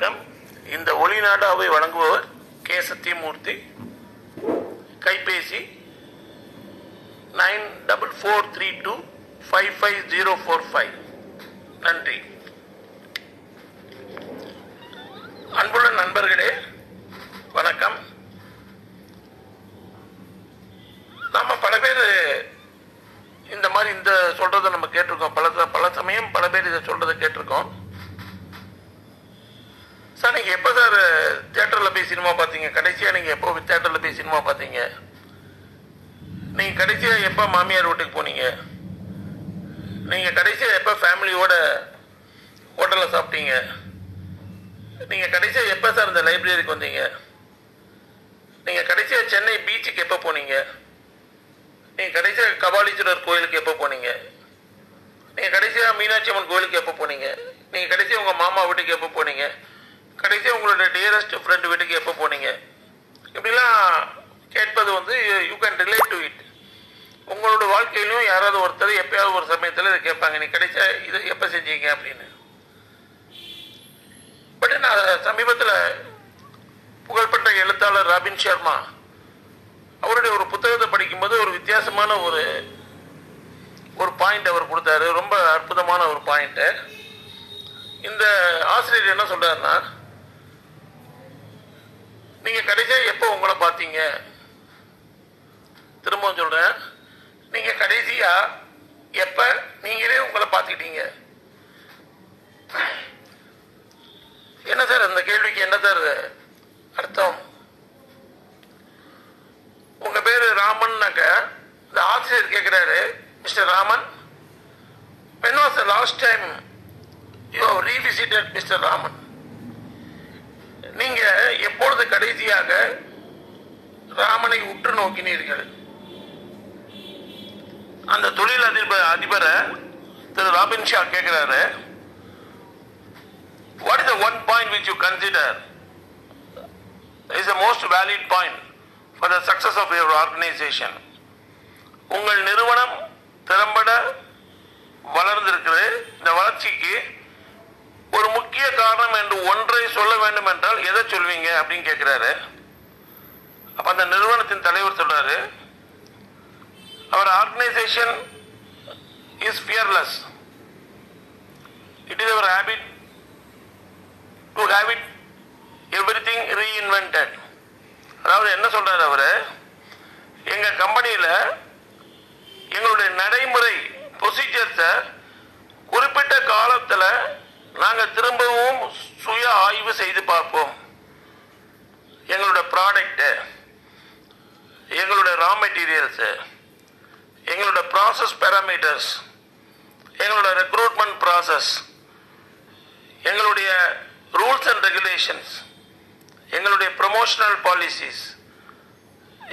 வணக்கம். இந்த ஒளிநாடாவை வழங்குபவர் கே சத்தியமூர்த்தி கைபேசி nine double four three two five five zero four five. நன்றி. அன்புள்ள நண்பர்களே வணக்கம் நம்ம பல பேர் இந்த மாதிரி இந்த சொல்றதை நம்ம கேட்டிருக்கோம் பல ச- பல சமயம் பல பேர் இதை சொல்றதை கேட்டிருக்கோம் சார் நீங்க எப்போ சார் தேட்டரில் போய் சினிமா பார்த்தீங்க கடைசியாக நீங்கள் எப்போ தேட்டரில் போய் சினிமா பார்த்தீங்க நீங்கள் கடைசியாக எப்போ மாமியார் வீட்டுக்கு போனீங்க? நீங்கள் கடைசியாக எப்போ ஃபேமிலியோட ஹோட்டலில் சாப்பிட்டீங்க? நீங்கள் கடைசியாக எப்போ சார் இந்த லைப்ரரிக்கு வந்தீங்க? நீங்கள் கடைசியாக சென்னை பீச்சுக்கு எப்போ போனீங்க? நீங்கள் கடைசியாக கபாலீஸ்வரர் கோயிலுக்கு எப்போ போனீங்க? நீங்கள் கடைசியாக மீனாட்சி அம்மன் கோயிலுக்கு எப்போ போனீங்க? நீங்கள் கடைசியாக உங்கள் மாமா வீட்டுக்கு எப்போ போனீங்க? கடைசியாக உங்களோட டியரஸ்ட் ஃப்ரெண்டு வீட்டுக்கு எப்போ போனீங்க? இப்படிலாம் கேட்பது வந்து you can relate to it உங்களோட வாழ்க்கையிலும் யாராவது ஒருத்தர் எப்பயாவது ஒரு சமயத்தில் இதை கேட்பாங்க. நீ கிடைச்சா இதை எப்போ செஞ்சீங்க அப்படின்னு. பட் நான் சமீபத்தில் புகழ்பெற்ற எழுத்தாளர் ராபின் சர்மா அவருடைய ஒரு புத்தகத்தை படிக்கும்போது ஒரு வித்தியாசமான ஒரு ஒரு பாயிண்ட் அவர் கொடுத்தாரு. ரொம்ப அற்புதமான ஒரு பாயிண்ட்டு இந்த ஆசிரியர் என்ன சொல்கிறாருன்னா நீங்க கடைசியா எப்போ உங்களை பார்த்தீங்க திரும்பவும் சொல்றேன். நீங்க கடைசியா எப்ப நீங்களே உங்களை பார்த்துக்கிட்டீங்க என்ன சார் அந்த கேள்விக்கு என்ன சார் அர்த்தம்? உங்க பேரு ராமன்னாக்க? இந்த ஆசிரியர் கேட்கிறாரு mister Raman. When was the last time you have revisited mister Raman? நீங்க எப்பொழுது கடைசியாக ராமனை உற்று நோக்கினீர்கள்? அந்த தொழில் அதிபர் அதிபரை திரு ராபின் ஷா கேட்கிறாரு what is the one point which you consider is the most valid point for the success of your organisation உங்கள் நிறுவனம் திறம்பட வளர்ந்திருக்கிறது. இந்த வளர்ச்சிக்கு ஒரு முக்கிய காரணம் என்று ஒன்றை சொல்ல வேண்டும் என்றால் எதை சொல்வீங்க அப்படின்னு கேட்கிறாரு அப்ப அந்த நிறுவனத்தின் தலைவர் சொல்றாரு அவர் organisation is fearless it is our habit to habit everything reinvented அதாவது என்ன சொல்றாரு அவரு? எங்க கம்பெனியில எங்களுடைய நடைமுறை ப்ரொசீஜர்ஸை குறிப்பிட்ட காலத்தில் நாங்கள் திரும்பவும் சுய ஆய்வு செய்து பார்ப்போம். எங்களோட ப்ராடக்ட்டு எங்களோட ரா மெட்டீரியல்ஸு எங்களோட ப்ராசஸ் பேராமீட்டர்ஸ் எங்களோட ரெக்ரூட்மெண்ட் ப்ராசஸ் எங்களுடைய ரூல்ஸ் அண்ட் ரெகுலேஷன்ஸ் எங்களுடைய ப்ரொமோஷனல் பாலிசிஸ்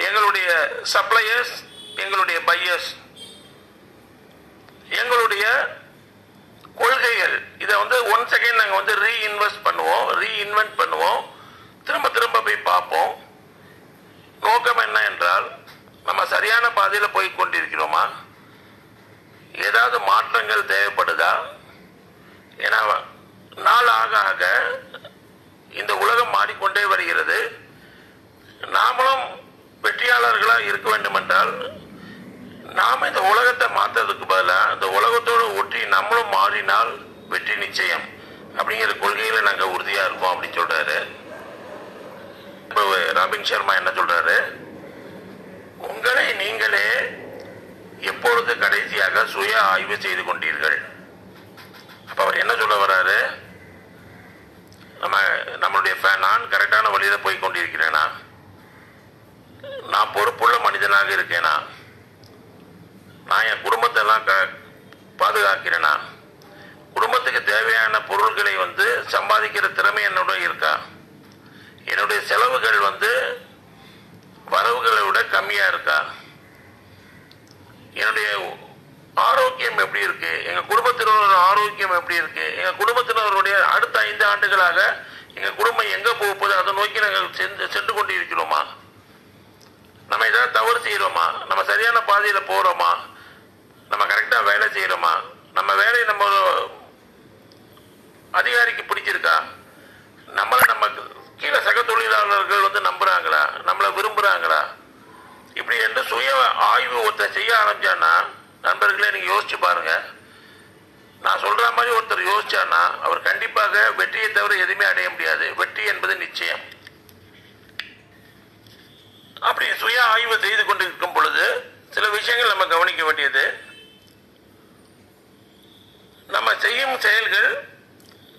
எங்களுடைய சப்ளையர்ஸ் எங்களுடைய பையர்ஸ் எங்களுடைய கொள்கைகள் வந்து ஒன் செகண்ட் நாங்கள் வந்து ரீஇன்வெஸ்ட் பண்ணுவோம் ரீஇன்வென்ட் பண்ணுவோம். திரும்ப திரும்ப போய் பார்ப்போம். நோக்கம் என்ன என்றால் நம்ம சரியான பாதையில் போய் கொண்டிருக்கிறோமா? ஏதாவது மாற்றங்கள் தேவைப்படுதா? ஏன்னா நாள் ஆக ஆக இந்த உலகம் மாறிக்கொண்டே வருகிறது. நாமளும் வெற்றியாளர்களாக இருக்க வேண்டும் என்றால் நாம இந்த உலகத்தை மாற்றுறதுக்கு பதிலாக இந்த உலகத்தோடு ஒற்றி நம்மளும் மாறினால் வெற்றி நிச்சயம். அப்படிங்கிற கொள்கையில நாங்க உறுதியா இருக்கோம் அப்படின்னு சொல்றாரு. இப்போ ராபின் சர்மா என்ன சொல்றாரு? உங்களை நீங்களே எப்பொழுது கடைசியாக சுய ஆய்வு செய்து கொண்டீர்கள்? அப்ப அவர் என்ன சொல்ல வர்றாரு நம்ம நம்மளுடைய நான் கரெக்டான வழியில போய் கொண்டிருக்கிறேனா? நான் பொறுப்புள்ள மனிதனாக இருக்கேனா? நான் என் குடும்பத்தை எல்லாம் க- பாதுகாக்கிறேனா? குடும்பத்துக்கு தேவையான பொருட்களை வந்து சம்பாதிக்கிற திறமை என்னோட இருக்கா? என்னுடைய செலவுகள் வந்து வரவுகளை விட கம்மியா இருக்கா? என்னுடைய ஆரோக்கியம் எப்படி இருக்கு? எங்க குடும்பத்தினரோட ஆரோக்கியம் எப்படி இருக்கு? எங்க குடும்பத்தினருடைய அடுத்த ஐந்து ஆண்டுகளாக எங்க குடும்பம் எங்க போக போகுது? அதை நோக்கி நாங்கள் சென்று சென்று கொண்டு இருக்கிறோமா நம்ம ஏதாவது தவறு செய்யறோமா? நம்ம சரியான பாதையில போறோமா? நம்ம கரெக்டா வேலை செய்யறோமா? நம்ம வேலையை நம்ம அதிகாரிக்கு பிடிச்சிருக்கா? நம்மளை நம்ம கீழே சக தொழிலாளர்கள் வந்து நம்புறாங்களா? நம்மளை விரும்புறாங்களா? இப்படி என்று சுய ஆய்வு ஒருத்தர் செய்ய ஆரம்பிச்சான்னா நண்பர்களே நீங்க யோசிச்சு பாருங்க. நான் சொல்ற மாதிரி ஒருத்தர் யோசிச்சான்னா அவர் கண்டிப்பாக வெற்றியை தவிர எதுவுமே அடைய முடியாது. வெற்றி என்பது நிச்சயம். அப்படி சுய ஆய்வு செய்து கொண்டிருக்கும் பொழுது சில விஷயங்கள் நம்ம கவனிக்க வேண்டியது. நம்ம செய்யும் செயல்கள்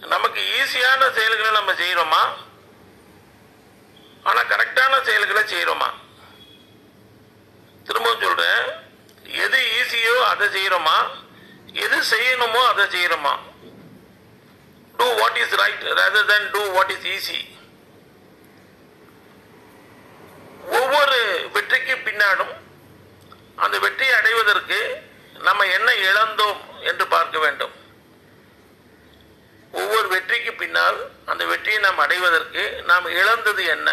நமக்கு ஈஸியான செயல்களை நம்ம செய்கிறோமா ஆனா கரெக்டான செயல்களை செய்கிறோமா திரும்பவும் சொல்றேன். எது ஈஸியோ அதை செய்கிறோமா எது செய்யணுமோ அதை செய்கிறோமா do what is right rather than do what is easy ஒவ்வொரு வெற்றிக்கு பின்னாடும் அந்த வெற்றியை அடைவதற்கு நம்ம என்ன இழந்தோம் என்று பார்க்க வேண்டும். ஒவ்வொரு வெற்றிக்கு பின்னால் அந்த வெற்றியை நாம் அடைவதற்கு நாம் இழந்தது என்ன?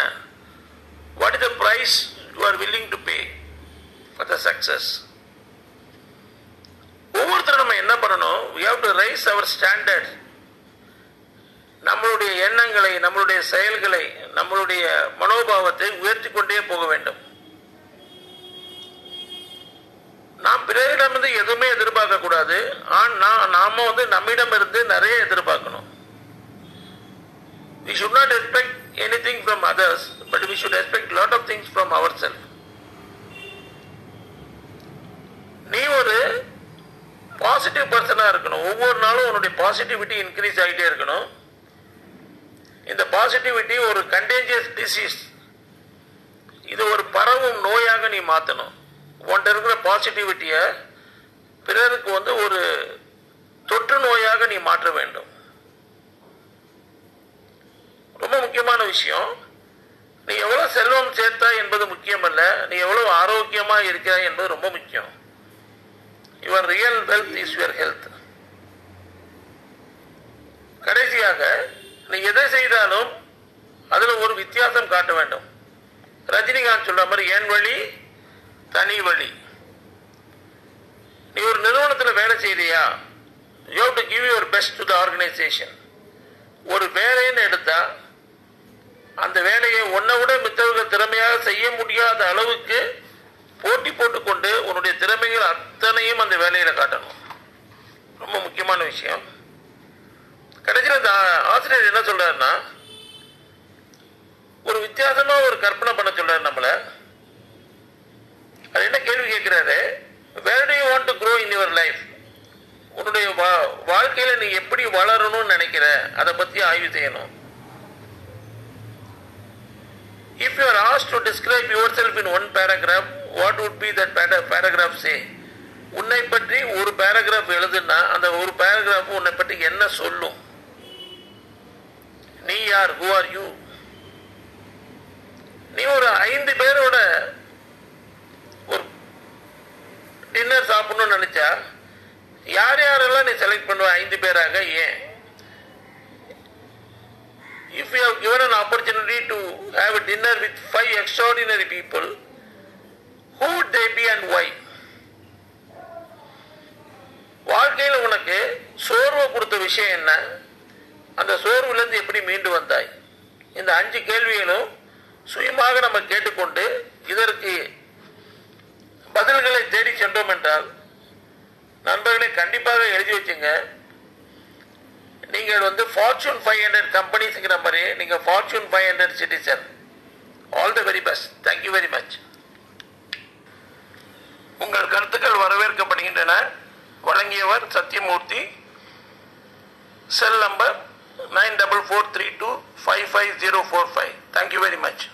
What is the price you are willing to pay for the success ஒவ்வொருத்தரும் நம்ம என்ன பண்ணணும்? We have to raise our standard நம்மளுடைய எண்ணங்களை நம்மளுடைய செயல்களை நம்மளுடைய மனோபாவத்தை உயர்த்தி கொண்டே போக வேண்டும் நாம் பிறரிடமிருந்து எதுவுமே எதிர்பார்க்க கூடாது. ஆனா நாம வந்து நம்மிடம் இருந்து நிறைய எதிர்பார்க்கணும். We should not expect anything from others but we we expect lot of things from our self நீ ஒரு பாசிட்டிவ் பர்சனாக இருக்கணும். ஒவ்வொரு நாளும் உன்னுடைய பாசிட்டிவிட்டி இன்க்ரீஸ் ஆகிட்டே இருக்கணும். இந்த பாசிட்டிவிட்டி ஒரு கண்டேஜியஸ் டிசீஸ் இது ஒரு பரவும் நோயாக நீ மாற்றணும் உன்ட்ட இருக்கிற பாசிட்டிவிட்டியை பிறருக்கு வந்து ஒரு தொற்று நோயாக நீ மாற்ற வேண்டும். ரொம்ப முக்கியமான விஷயம். நீ எவ்வளவு செல்வம் சேர்த்தா என்பது முக்கியம் அல்ல நீ எவ்வளவு ஆரோக்கியமா இருக்கிறாய் என்பது ரொம்ப முக்கியம். Your real wealth is your health கடைசியாக நீ எதை செய்தாலும் அதுல ஒரு வித்தியாசம் காட்ட வேண்டும். ரஜினிகாந்த் சொல்ற மாதிரி என் வழி? தனி வழி. நீ ஒரு நிறுவனத்தில் வேலை செய்யறியா? You have to give your best to the organisation ஒரு வேலைன்னு எடுத்தா அந்த வேலையை உன்னை விட மித்தவர்கள் திறமையாக செய்ய முடியாத அளவுக்கு போட்டி போட்டுக்கொண்டு உன்னுடைய திறமைகள் அத்தனையும் அந்த வேலையில காட்டணும். ரொம்ப முக்கியமான விஷயம். கடைசியில் இந்த ஆசிரியர் என்ன சொல்றாருன்னா ஒரு வித்தியாசமா ஒரு கற்பனை பண்ண சொல்றாரு நம்மளை. கேட்கிறாரு where do you want to grow in your life உன்னுடைய வா- வாழ்க்கையில நீ எப்படி வளரணும்னு நினைக்கிற அதை பத்தி ஆய்வு செய்யணும். If you are asked to describe yourself in one paragraph what would be that paragraph say உன்னை பற்றி ஒரு பேராகிராஃப் எழுதுனா அந்த ஒரு பேராகிராஃப் உன்னை பற்றி என்ன சொல்லும்? நீ யார்? ஹூ ஆர் யூ நீ ஒரு ஐந்து பேரோட ஒரு டின்னர் சாப்பிடணும்னு நினைச்சா யார் யாரெல்லாம் நீ செலக்ட் பண்ணுவ? ஐந்து பேராக ஏன்? If you have given an opportunity to have a dinner with five extraordinary people who they be and why வாழ்க்கையில் உனக்கு சோர்வை கொடுத்த விஷயம் என்ன? அந்த சோர்விலிருந்து எப்படி மீண்டு வந்தாய்? இந்த அஞ்சு கேள்விகளும் சுயமாக நம்ம கேட்டுக்கொண்டு இதற்கு பதில்களை தேடி சென்றோம் என்றால் நண்பர்களை கண்டிப்பாக எழுதி வச்சுங்க. நீங்கள் வந்து ஃபார்ச்சூன் ஃபைவ் ஹண்ட்ரட் கம்பெனிஸுங்கிற மாதிரி நீங்கள் Fortune five hundred citizen all the very best thank you very much உங்கள் கருத்துக்கள் வரவேற்கப்படுகின்றன. வழங்கியவர் Sathyamoorthy cell number nine double four three two five five zero four five thank you very much